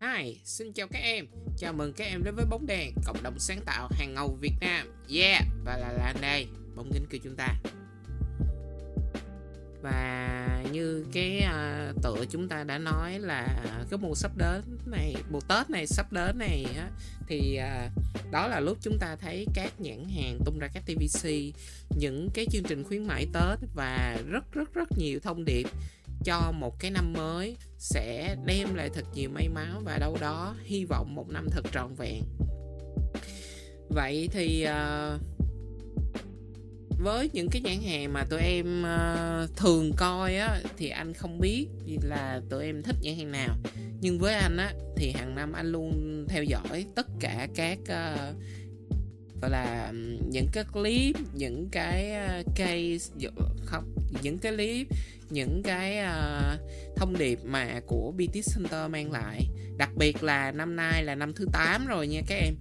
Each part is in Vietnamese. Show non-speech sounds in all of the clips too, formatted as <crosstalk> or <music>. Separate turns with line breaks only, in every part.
Hi, xin chào các em. Chào mừng các em đến với Bóng đèn, cộng đồng sáng tạo hàng ngầu Việt Nam. Yeah, và là Lan đây, bóng kính của chúng ta. Và như cái uh, tựa chúng ta đã nói là cái mùa sắp đến này, mùa Tết này sắp đến này á, thì uh, đó là lúc chúng ta thấy các nhãn hàng tung ra các TVC, những cái chương trình khuyến mãi Tết và rất rất rất nhiều thông điệp cho một cái năm mới sẽ đem lại thật nhiều may mắn và đâu đó hy vọng một năm thật trọn vẹn. Vậy thì uh, với những cái nhãn hàng mà tụi em uh, thường coi á thì anh không biết là tụi em thích nhãn hàng nào. Nhưng với anh á thì hàng năm anh luôn theo dõi tất cả các uh, gọi là những cái clip những cái ờ, case không những cái clip những cái uh, thông điệp mà của BTS Center mang lại. Đặc biệt là năm nay là năm thứ 8 rồi nha các em.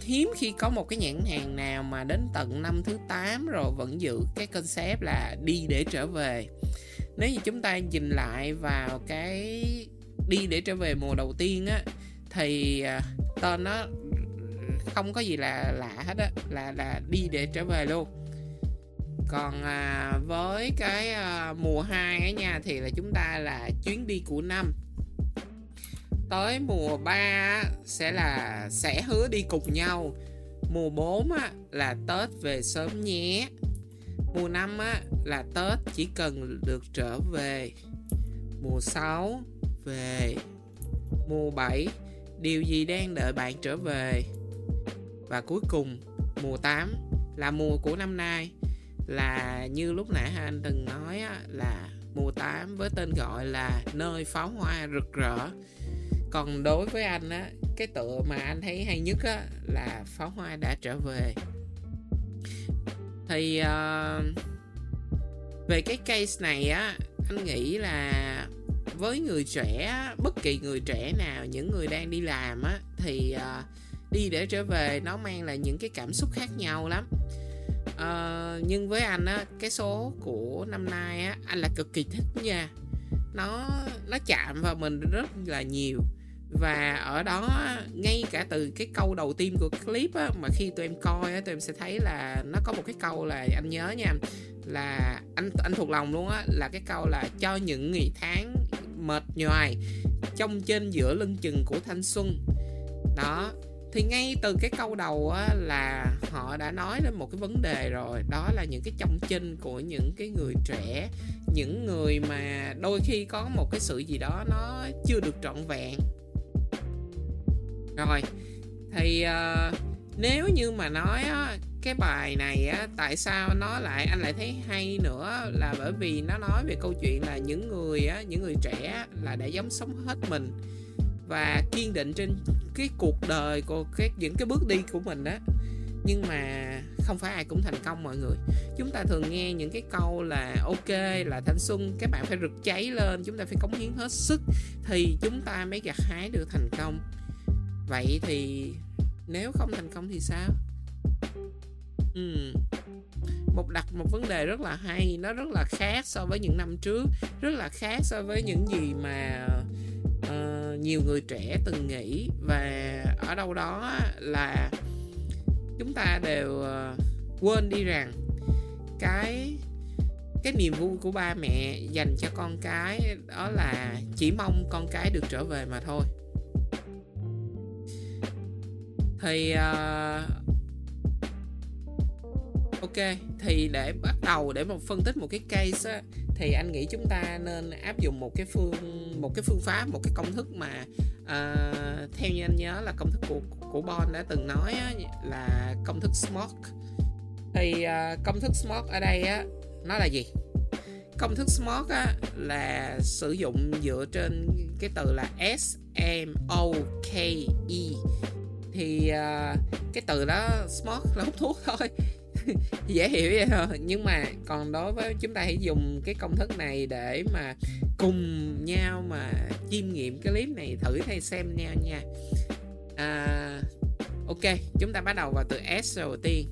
Hiếm khi có một cái nhãn hàng nào mà đến tận năm thứ 8 rồi vẫn giữ cái concept là đi để trở về. Nếu như chúng ta nhìn lại vào cái đi để trở về mùa đầu tiên á thì uh, tên nó không có gì là lạ hết á là là đi để trở về luôn. Còn à, với cái à, mùa 2 ấy nha thì là chúng ta là chuyến đi của năm. Tới mùa 3 sẽ là sẽ hứa đi cùng nhau. Mùa 4 á, là Tết về sớm nhé. Mùa 5 á, là Tết chỉ cần được trở về. Mùa 6 về. Mùa 7 điều gì đang đợi bạn trở về? Và cuối cùng mùa 8 là mùa của năm nay. Là như lúc nãy anh từng nói á, là mùa 8 với tên gọi là nơi pháo hoa rực rỡ. Còn đối với anh á cái tựa mà anh thấy hay nhất á là pháo hoa đã trở về. Thì uh, về cái case này á anh nghĩ là với người trẻ bất kỳ người trẻ nào những người đang đi làm á thì uh, đi để trở về nó mang lại những cái cảm xúc khác nhau lắm. Uh, nhưng với anh á cái số của năm nay á anh là cực kỳ thích nha. Nó nó chạm vào mình rất là nhiều. Và ở đó ngay cả từ cái câu đầu tiên của clip á, mà khi tụi em coi á, tụi em sẽ thấy là nó có một cái câu là anh nhớ nha là anh anh thuộc lòng luôn á là cái câu là cho những ngày tháng mệt nhoài trong trên giữa lưng chừng của thanh xuân. Đó thì ngay từ cái câu đầu á, là họ đã nói đến một cái vấn đề rồi. Đó là những cái trong chinh của những cái người trẻ những người mà đôi khi có một cái sự gì đó nó chưa được trọn vẹn. Rồi thì uh, nếu như mà nói á, cái bài này á, tại sao nó lại anh lại thấy hay nữa là bởi vì nó nói về câu chuyện là những người á, những người trẻ là đã dám sống hết mình và kiên định trên cái cuộc đời của các những cái bước đi của mình đó nhưng mà không phải ai cũng thành công mọi người. Chúng ta thường nghe những cái câu là ok là thanh xuân các bạn phải rực cháy lên chúng ta phải cống hiến hết sức thì chúng ta mới gặt hái được thành công. Vậy thì nếu không thành công thì sao? Ừ. một đặt một vấn đề rất là hay nó rất là khác so với những năm trước rất là khác so với những gì mà uh, nhiều người trẻ từng nghĩ và ở đâu đó là chúng ta đều ờ, quên đi rằng cái cái niềm vui của ba mẹ dành cho con cái đó là chỉ mong con cái được trở về mà thôi. Thì uh, ok thì để bắt đầu để mà phân tích một cái case á, thì anh nghĩ chúng ta nên áp dụng một cái phương một cái phương pháp một cái công thức mà uh, theo như anh nhớ là công thức của của Bon đã từng nói á, là công thức SMART thì uh, công thức SMART ở đây á nó là gì? Công thức SMART á là sử dụng dựa trên cái từ là S M O K E. Thì uh, cái từ đó SMART là hút thuốc thôi. <laughs> dễ hiểu vậy thôi nhưng mà còn đối với chúng ta hãy dùng cái công thức này để mà cùng nhau mà chiêm nghiệm cái clip này thử hay xem nhau nha. À, ok chúng ta bắt đầu vào từ S đầu tiên.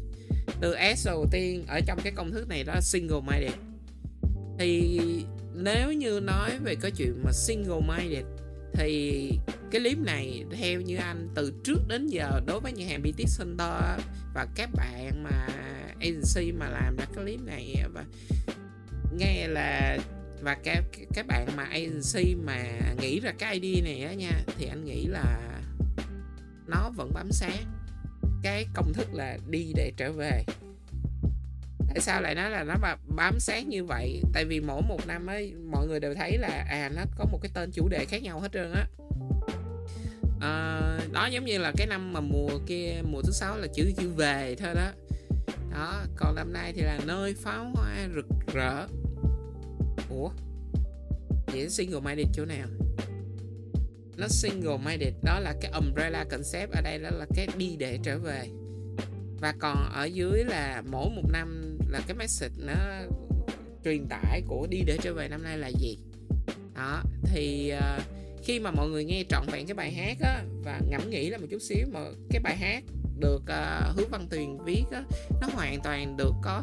Từ S đầu tiên ở trong cái công thức này đó single minded. Thì nếu như nói về cái chuyện mà single minded thì cái clip này theo như anh, từ trước đến giờ đối với nhà hàng BT Center và các bạn mà agency mà làm ra cái clip này và nghe là, và các các bạn mà agency mà nghĩ ra cái ID này á nha, thì anh nghĩ là nó vẫn bám sát. Cái công thức là đi để trở về tại sao lại nói là nó bám sát như vậy? Tại vì mỗi một năm ấy mọi người đều thấy là à nó có một cái tên chủ đề khác nhau hết trơn á. À, đó giống như là cái năm mà mùa kia mùa thứ sáu là chữ chữ về thôi đó. Đó còn năm nay thì là nơi pháo hoa rực rỡ. Ủa? Vậy single minded chỗ nào? Nó single minded đó là cái umbrella concept ở đây đó là cái đi để trở về. Và còn ở dưới là mỗi một năm là cái message nó truyền tải của đi để trở về năm nay là gì? Đó thì uh, khi mà mọi người nghe trọn vẹn cái bài hát á và ngẫm nghĩ là một chút xíu mà cái bài hát được ờ, uh, hướng văn tuyền viết á nó hoàn toàn được có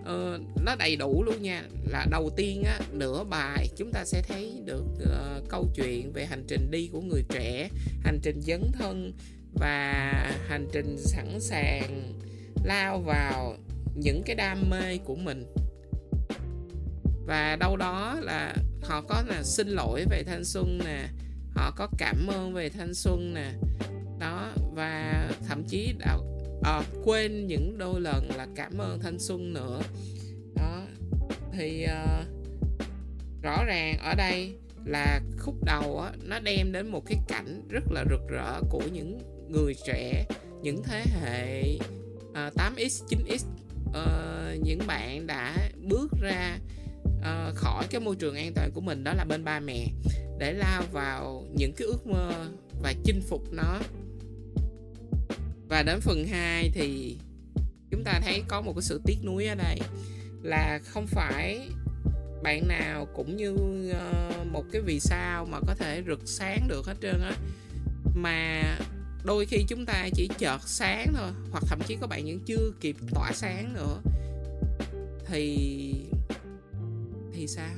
uh, nó đầy đủ luôn nha. Là đầu tiên á nửa bài chúng ta sẽ thấy được uh, câu chuyện về hành trình đi của người trẻ hành trình dấn thân và hành trình sẵn sàng lao vào những cái đam mê của mình. Và đâu đó là họ có là xin lỗi về thanh xuân nè họ có cảm ơn về thanh xuân nè. Đó và thậm chí đã à, quên những đôi lần là cảm ơn thanh xuân nữa. Đó thì uh, rõ ràng ở đây là khúc đầu á, nó đem đến một cái cảnh rất là rực rỡ của những người trẻ những thế hệ uh, 8x 9x uh, những bạn đã bước ra uh, khỏi cái môi trường an toàn của mình đó là bên ba mẹ để lao vào những cái ước mơ và chinh phục nó. Và đến phần 2 thì chúng ta thấy có một cái sự tiếc nuối ở đây là không phải bạn nào cũng như uh, một cái vì sao mà có thể rực sáng được hết trơn á mà đôi khi chúng ta chỉ chợt sáng thôi, hoặc thậm chí có bạn những chưa kịp tỏa sáng nữa. Thì thì sao?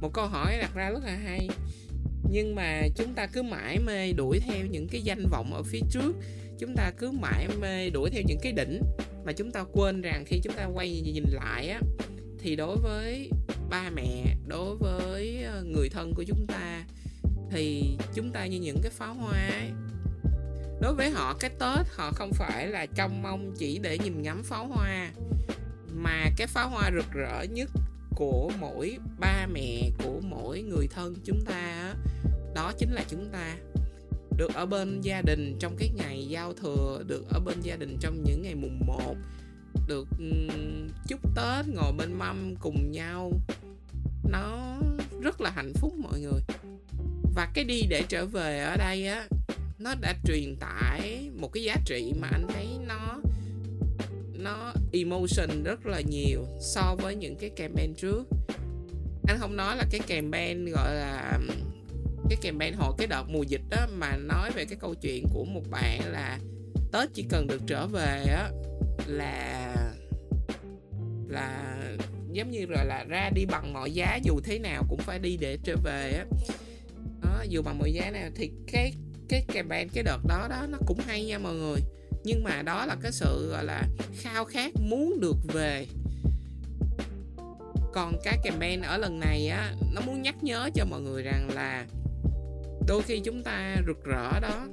Một câu hỏi đặt ra rất là hay. Nhưng mà chúng ta cứ mãi mê đuổi theo những cái danh vọng ở phía trước. Chúng ta cứ mãi mê đuổi theo những cái đỉnh mà chúng ta quên rằng khi chúng ta quay nhìn lại á, thì đối với ba mẹ, đối với ờ, người thân của chúng ta thì chúng ta như những cái pháo hoa ấy. Đối với họ, cái tết họ không phải là trông mong chỉ để nhìn ngắm pháo hoa, mà cái pháo hoa rực rỡ nhất của mỗi ba mẹ, của mỗi người thân chúng ta đó chính là chúng ta. Được ở bên gia đình trong cái ngày giao thừa, được ở bên gia đình trong những ngày mùng 1 được chúc tết ngồi bên mâm cùng nhau, nó rất là hạnh phúc mọi người và cái đi để trở về ở đây á, nó đã truyền tải một cái giá trị mà anh thấy nó nó emotion rất là nhiều so với những cái campaign trước. Anh không nói là cái campaign gọi là, cái campaign hồi cái đợt mùa dịch đó mà nói về cái câu chuyện của một bạn là tết chỉ cần được trở về á là là giống như rồi là ra đi bằng mọi giá dù thế nào cũng phải đi để trở về á dù bằng mọi giá nào thì cái cái campaign, cái đợt đó đó nó cũng hay nha mọi người. Nhưng mà đó là cái sự, gọi là, khao khát muốn được về. Còn cái campaign ở lần này á, nó muốn nhắc nhớ cho mọi người rằng là đôi khi chúng ta rực rỡ đó,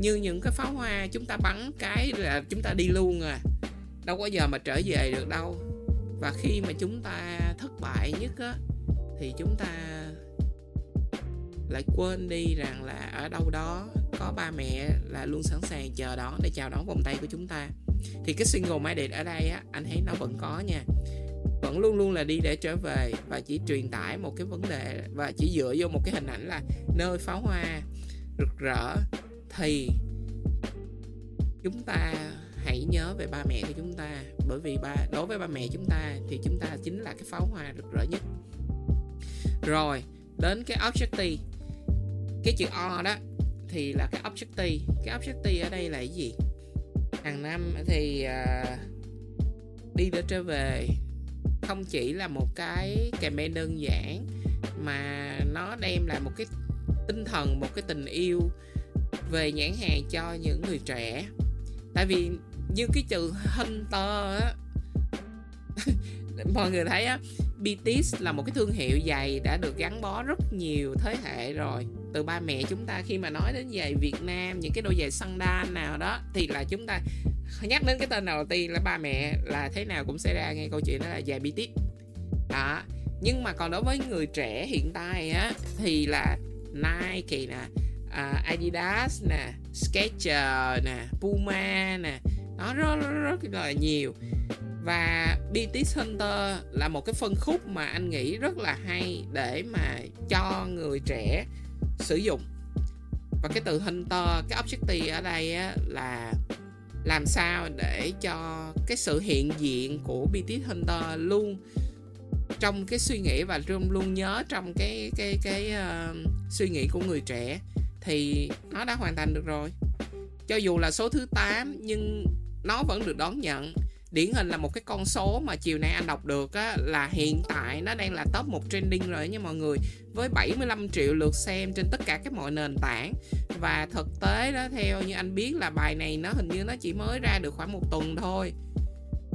như những cái pháo hoa chúng ta bắn cái là chúng ta đi luôn à. Đâu có giờ mà trở về được đâu. Và khi mà chúng ta thất bại nhất á, thì chúng ta lại quên đi rằng là ở đâu đó có ba mẹ là luôn sẵn sàng chờ đón để chào đón vòng tay của chúng ta. Thì cái single minded ở đây á, anh thấy nó vẫn có nha. Vẫn luôn luôn là đi để trở về và chỉ truyền tải một cái vấn đề và chỉ dựa vô một cái hình ảnh là nơi pháo hoa rực rỡ. Thì chúng ta hãy nhớ về ba mẹ của chúng ta, bởi vì ba, đối với ba mẹ chúng ta thì chúng ta chính là cái pháo hoa rực rỡ nhất. Rồi, đến cái objective cái chữ O đó thì là cái objective cái objective ở đây là cái gì? Hàng năm thì uh, đi để trở về không chỉ là một cái campaign đơn giản mà nó đem lại một cái tinh thần một cái tình yêu về nhãn hàng cho những người trẻ. Tại vì như cái chữ hunter á <laughs> mọi người thấy á BTS là một cái thương hiệu giày đã được gắn bó rất nhiều thế hệ rồi. Từ ba mẹ chúng ta khi mà nói đến giày Việt Nam những cái đôi giày sandal nào đó thì là chúng ta nhắc đến cái tên đầu tiên là ba mẹ là thế nào cũng sẽ ra nghe câu chuyện đó là giày BTS đó nhưng mà còn đối với người trẻ hiện tại á thì là Nike nè uh, Adidas nè Skechers nè Puma nè nó rất, rất rất là nhiều và BTS Hunter là một cái phân khúc mà anh nghĩ rất là hay để mà cho người trẻ sử dụng. Và cái từ Hunter cái objective ở đây á, là làm sao để cho cái sự hiện diện của BTS Hunter luôn trong cái suy nghĩ và luôn luôn nhớ trong cái cái cái uh, suy nghĩ của người trẻ thì nó đã hoàn thành được rồi. Cho dù là số thứ 8 nhưng nó vẫn được đón nhận điển hình là một cái con số mà chiều nay anh đọc được á, là hiện tại nó đang là top một trending rồi nha mọi người. Với 75 triệu lượt xem trên tất cả các mọi nền tảng. Và thực tế đó theo như anh biết là bài này nó hình như nó chỉ mới ra được khoảng một tuần thôi.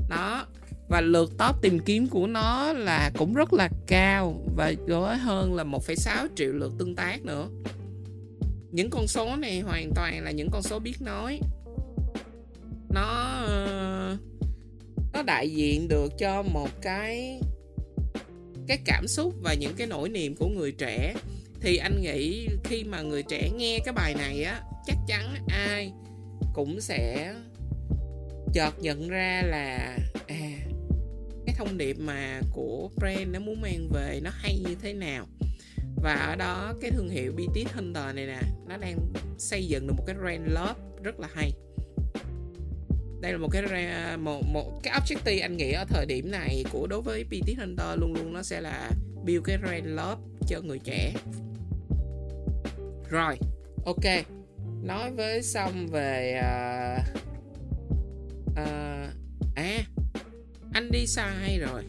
Đó và lượt top tìm kiếm của nó là cũng rất là cao và có hơn là 1,6 triệu lượt tương tác nữa. Những con số này hoàn toàn là những con số biết nói. Nó ờ, nó đại diện được cho một cái cái cảm xúc và những cái nỗi niềm của người trẻ. Thì anh nghĩ khi mà người trẻ nghe cái bài này á, chắc chắn ai cũng sẽ chợt nhận ra là à cái thông điệp mà của brand nó muốn mang về nó hay như thế nào. Và ở đó cái thương hiệu BTS Hunter này nè, nó đang xây dựng được một cái brand love rất là hay đây là một cái một một cái objective anh nghĩ ở thời điểm này của đối với PT Hunter luôn luôn nó sẽ là build cái brand love cho người trẻ. Rồi ok. Nói với xong về uh, uh, à anh đi sai rồi.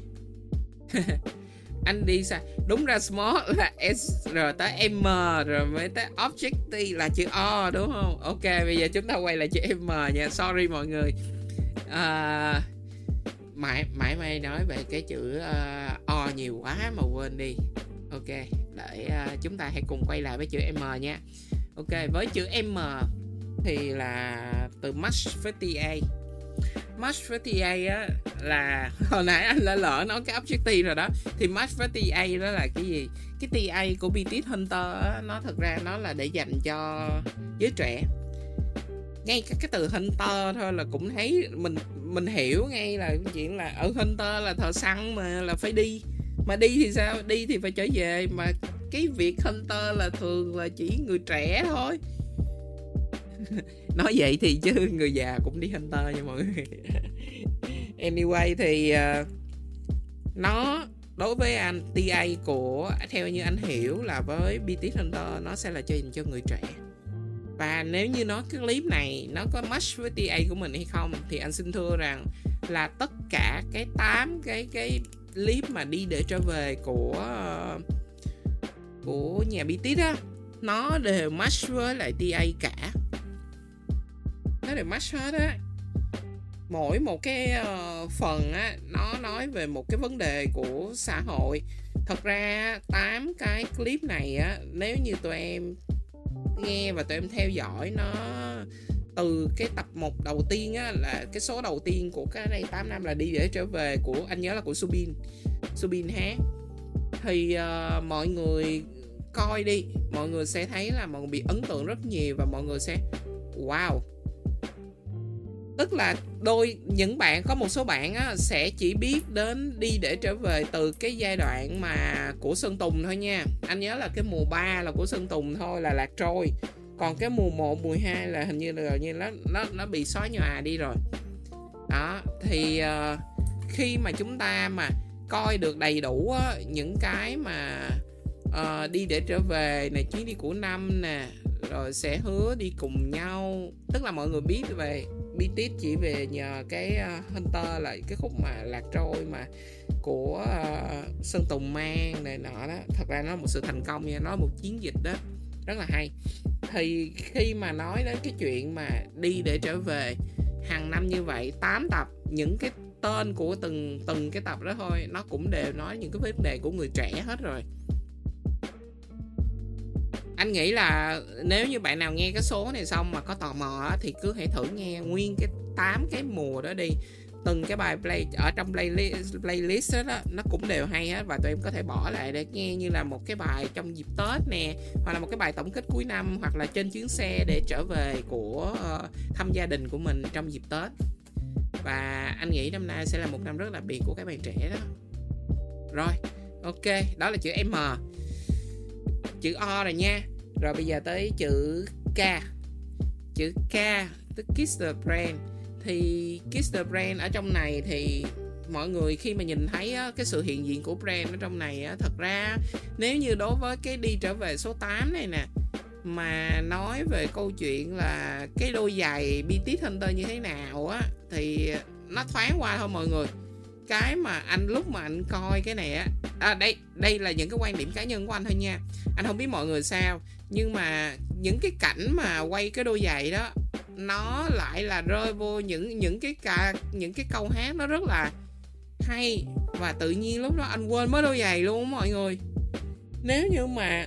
<laughs> anh đi sai đúng ra small <laughs> là s rồi tới m rồi mới tới object t là chữ o đúng không? Ok bây giờ chúng ta quay lại chữ m nha. Sorry mọi người. À, mãi mãi mày nói về cái chữ uh, o nhiều quá mà quên đi. Ok để uh, chúng ta hãy cùng quay lại với chữ m nha. Ok với chữ m thì là từ match với ta match với TA á là <laughs> hồi nãy anh đã lỡ nói cái objective rồi đó. Thì match với TA đó là cái gì? Cái TA của BTS Hunter á, nó thật ra nó là để dành cho giới trẻ. Ngay cái, cái từ hunter thôi là cũng thấy mình mình hiểu ngay là chuyện là ở hunter là thợ săn mà là phải đi. Mà đi thì sao? Đi thì phải trở về. Mà cái việc hunter là thường là chỉ người trẻ thôi. <laughs> nói vậy thì chứ người già cũng đi hunter nha mọi người. <laughs> Anyway thì uh, nó đối với anh TA của theo như anh hiểu là với BT Hunter nó sẽ là chơi dành cho người trẻ. Và nếu như nó cái clip này nó có match với TA của mình hay không thì anh xin thưa rằng là tất cả cái tám cái cái clip mà đi để trở về của uh, của nhà BT á nó đều match với lại TA cả nó đều match hết á. Mỗi một cái uh, phần á nó nói về một cái vấn đề của xã hội. Thật ra tám cái clip này á nếu như tụi em nghe và tụi em theo dõi nó từ cái tập 1 đầu tiên á là cái số đầu tiên của cái đây 8 năm là đi để trở về của anh nhớ là của Subin Subin hát thì uh, mọi người coi đi mọi người sẽ thấy là mọi người bị ấn tượng rất nhiều và mọi người sẽ wow tức là đôi những bạn có một số bạn á, sẽ chỉ biết đến đi để trở về từ cái giai đoạn mà của Sơn Tùng thôi nha. Anh nhớ là cái mùa 3 là của Sơn Tùng thôi là lạc trôi. Còn cái mùa 1, mùa 2 là hình như là như nó nó nó bị xóa nhòa đi rồi. Đó thì uh, khi mà chúng ta mà coi được đầy đủ á, những cái mà uh, đi để trở về này chuyến đi của năm nè rồi sẽ hứa đi cùng nhau. Tức là mọi người biết về. BTS chỉ về nhờ cái uh, Hunter lại cái khúc mà lạc trôi mà của uh, Sơn Tùng mang này nọ đó. Thật ra nó là một sự thành công nha nó là một chiến dịch đó. Rất là hay. Thì khi mà nói đến cái chuyện mà đi để trở về hàng năm như vậy 8 tập những cái tên của từng từng cái tập đó thôi nó cũng đều nói những cái vấn đề của người trẻ hết rồi anh nghĩ là nếu như bạn nào nghe cái số này xong mà có tò mò thì cứ hãy thử nghe nguyên cái 8 cái mùa đó đi. Từng cái bài play ở trong playlist playlist đó, đó nó cũng đều hay hết và tụi em có thể bỏ lại để nghe như là một cái bài trong dịp Tết nè hoặc là một cái bài tổng kết cuối năm hoặc là trên chuyến xe để trở về của uh, thăm gia đình của mình trong dịp Tết. Và anh nghĩ năm nay sẽ là một năm rất đặc biệt của các bạn trẻ đó. Rồi ok đó là chữ M chữ O rồi nha. Rồi bây giờ tới chữ K. Chữ K tức Kiss the Brand. Thì Kiss the Brand ở trong này thì mọi người khi mà nhìn thấy á, cái sự hiện diện của brand ở trong này á, thật ra nếu như đối với cái đi trở về số 8 này nè mà nói về câu chuyện là cái đôi giày BT Hunter như thế nào á thì nó thoáng qua thôi mọi người cái mà anh lúc mà anh coi cái này á à, đây đây là những cái quan điểm cá nhân của anh thôi nha. Anh không biết mọi người sao nhưng mà những cái cảnh mà quay cái đôi giày đó nó lại là rơi vô những những cái ca những cái câu hát nó rất là hay. Và tự nhiên lúc đó anh quên mới đôi giày luôn mọi người. Nếu như mà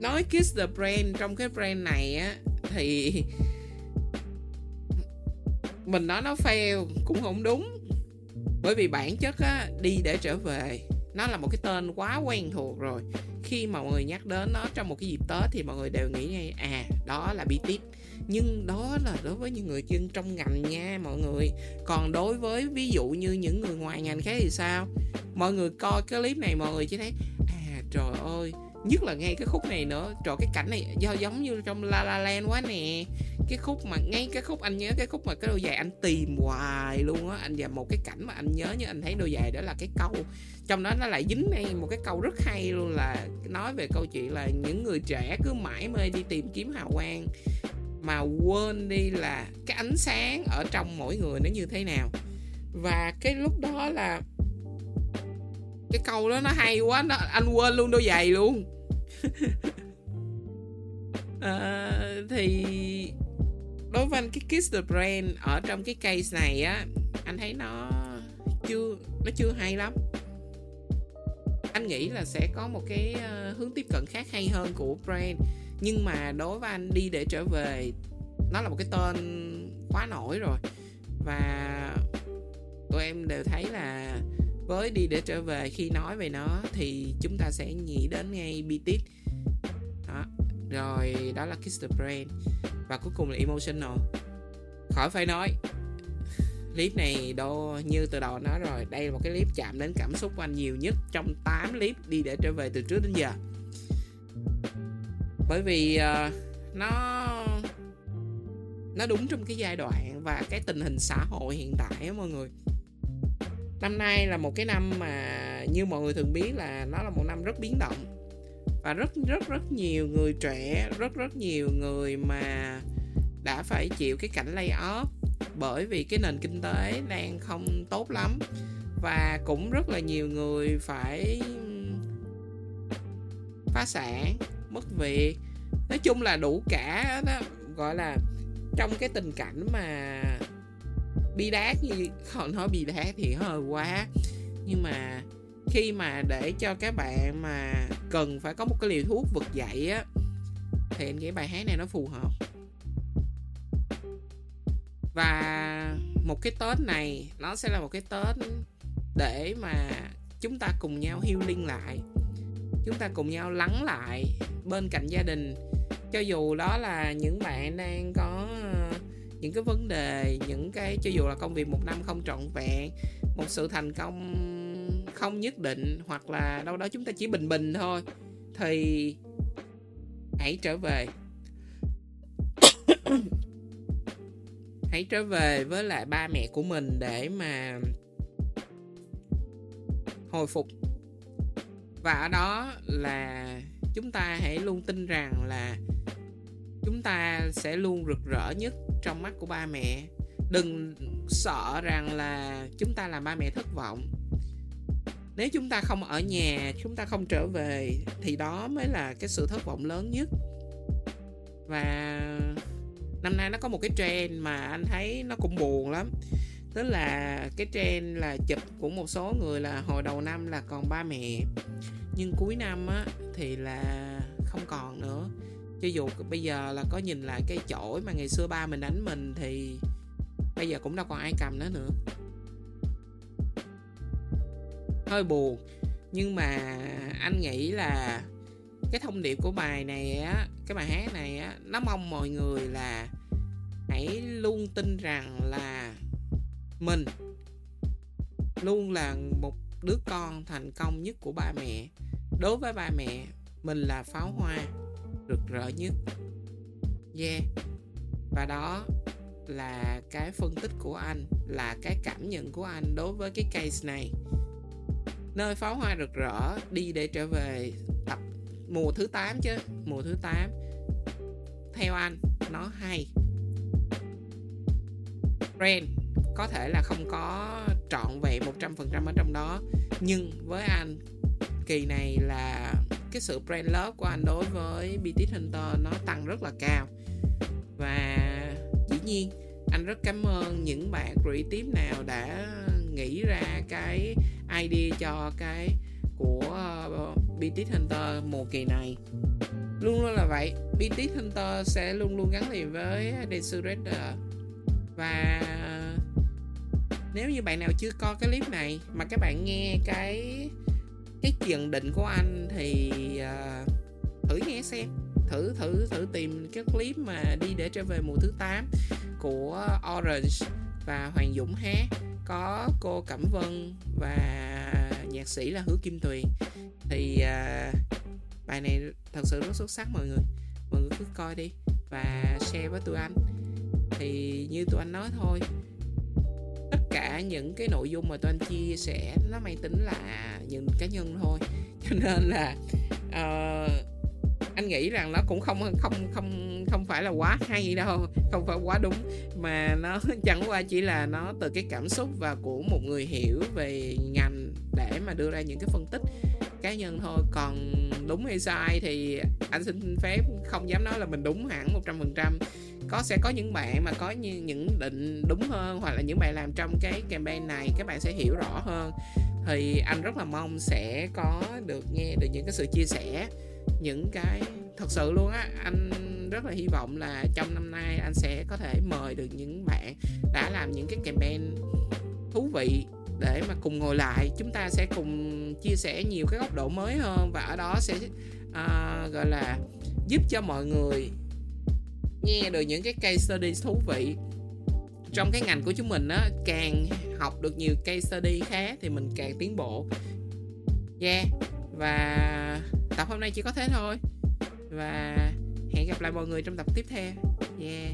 nói kiss the brand trong cái brand này á thì mình nói nó fail cũng không đúng. Bởi vì bản chất á, đi để trở về, nó là một cái tên quá quen thuộc rồi. Khi mà mọi người nhắc đến nó trong một cái dịp tết thì mọi người đều nghĩ ngay à đó là bi tiếp nhưng đó là đối với những người chuyên trong ngành nha mọi người. Còn đối với ví dụ như những người ngoài ngành khác thì sao? Mọi người coi cái clip này mọi người chỉ thấy à trời ơi nhất là ngay cái khúc này nữa. Trời, cái cảnh này do, giống như trong La La Land quá nè. Cái khúc mà ngay cái khúc, anh nhớ cái khúc mà cái đôi giày anh tìm hoài luôn á. Anh và một cái cảnh mà anh nhớ như anh thấy đôi giày đó là cái câu, trong đó nó lại dính ngay một cái câu rất hay luôn là nói về câu chuyện là những người trẻ cứ mãi mê đi tìm kiếm hào quang mà quên đi là cái ánh sáng ở trong mỗi người nó như thế nào. Và cái lúc đó là cái câu đó nó hay quá, nó, anh quên luôn đôi giày luôn. <laughs> à, thì đối với anh cái Kiss the Brand ở trong cái case này á anh thấy nó chưa nó chưa hay lắm. Anh nghĩ là sẽ có một cái ờ, hướng tiếp cận khác hay hơn của brand nhưng mà đối với anh đi để trở về nó là một cái tên quá nổi rồi. Và tụi em đều thấy là với đi để trở về khi nói về nó thì chúng ta sẽ nghĩ đến ngay BTS đó rồi đó là Kiss the Brand và cuối cùng là Emotional. Khỏi phải nói clip này đâu như từ đầu nói rồi. Đây là một cái clip chạm đến cảm xúc của anh nhiều nhất trong 8 clip đi để trở về từ trước đến giờ. Bởi vì uh, nó nó đúng trong cái giai đoạn và cái tình hình xã hội hiện tại á mọi người năm nay là một cái năm mà như mọi người thường biết là nó là một năm rất biến động. Và rất rất rất nhiều người trẻ, rất rất nhiều người mà đã phải chịu cái cảnh lay off bởi vì cái nền kinh tế đang không tốt lắm. Và cũng rất là nhiều người phải phá sản, mất việc. Nói chung là đủ cả đó, gọi là trong cái tình cảnh mà bi đát như họ nói bi đát thì hơi quá. Nhưng mà khi mà để cho các bạn mà cần phải có một cái liều thuốc vực dậy á, thì em nghĩ bài hát này nó phù hợp. Và một cái tết này, nó sẽ là một cái tết để mà chúng ta cùng nhau healing lại. Chúng ta cùng nhau lắng lại bên cạnh gia đình. Cho dù đó là những bạn đang có những cái vấn đề, những cái, cho dù là công việc một năm không trọn vẹn, một sự thành công không nhất định, hoặc là đâu đó chúng ta chỉ bình bình thôi, thì hãy trở về. <coughs> Hãy trở về với lại ba mẹ của mình để mà hồi phục. Và ở đó là chúng ta hãy luôn tin rằng là chúng ta sẽ luôn rực rỡ nhất trong mắt của ba mẹ. Đừng sợ rằng là chúng ta làm ba mẹ thất vọng. Nếu chúng ta không ở nhà, chúng ta không trở về, thì đó mới là cái sự thất vọng lớn nhất. Và năm nay nó có một cái trend mà anh thấy nó cũng buồn lắm. Tức là cái trend là chụp của một số người là hồi đầu năm là còn ba mẹ, nhưng cuối năm á thì là không còn nữa cho dù bây giờ là có nhìn lại cái chổi mà ngày xưa ba mình đánh mình thì bây giờ cũng đâu còn ai cầm nó nữa. Hơi buồn. Nhưng mà anh nghĩ là cái thông điệp của bài này á, cái bài hát này á, nó mong mọi người là hãy luôn tin rằng là mình luôn là một đứa con thành công nhất của ba mẹ. Đối với ba mẹ, mình là pháo hoa rực rỡ nhất. Yeah. Và đó là cái phân tích của anh, là cái cảm nhận của anh đối với cái case này. Nơi pháo hoa rực rỡ, đi để trở về tập mùa thứ 8 chứ, mùa thứ 8 theo anh, nó hay. Brand có thể là không có trọn vẹn 100% ở trong đó, nhưng với anh, kỳ này là cái sự brand love của anh đối với BTS Hunter nó tăng rất là cao. Và dĩ nhiên, anh rất cảm ơn những bạn creative nào đã nghĩ ra cái idea cho cái của ờ, BTS Hunter mùa kỳ này. Luôn luôn là vậy BTS Hunter sẽ luôn luôn gắn liền với Desurator và nếu như bạn nào chưa coi cái clip này mà các bạn nghe cái cái tiền định của anh thì uh, thử nghe xem. Thử thử thử tìm cái clip mà đi để trở về mùa thứ 8 của Orange và Hoàng Dũng hát có cô Cẩm Vân và nhạc sĩ là Hứa Kim Tuyền. Thì uh, bài này thật sự rất xuất sắc mọi người. Mọi người cứ coi đi và share với tụi anh. Thì như tụi anh nói thôi cả những cái nội dung mà tôi anh chia sẻ nó mang tính là những cá nhân thôi. <laughs> Cho nên là uh, anh nghĩ rằng nó cũng không không không không phải là quá hay đâu không phải quá đúng mà nó <laughs> chẳng qua chỉ là nó từ cái cảm xúc và của một người hiểu về ngành để mà đưa ra những cái phân tích cá nhân thôi. Còn đúng hay sai thì anh xin phép không dám nói là mình đúng hẳn 100% có sẽ có những bạn mà có như những định đúng hơn hoặc là những bạn làm trong cái campaign này các bạn sẽ hiểu rõ hơn. Thì anh rất là mong sẽ có được nghe được những cái sự chia sẻ những cái thật sự luôn á anh rất là hy vọng là trong năm nay anh sẽ có thể mời được những bạn đã làm những cái campaign thú vị để mà cùng ngồi lại. Chúng ta sẽ cùng chia sẻ nhiều cái góc độ mới hơn và ở đó sẽ uh, gọi là giúp cho mọi người nghe được những cái case study thú vị. Trong cái ngành của chúng mình á, càng học được nhiều case study khác thì mình càng tiến bộ. Yeah, và tập hôm nay chỉ có thế thôi. Và hẹn gặp lại mọi người trong tập tiếp theo. Yeah.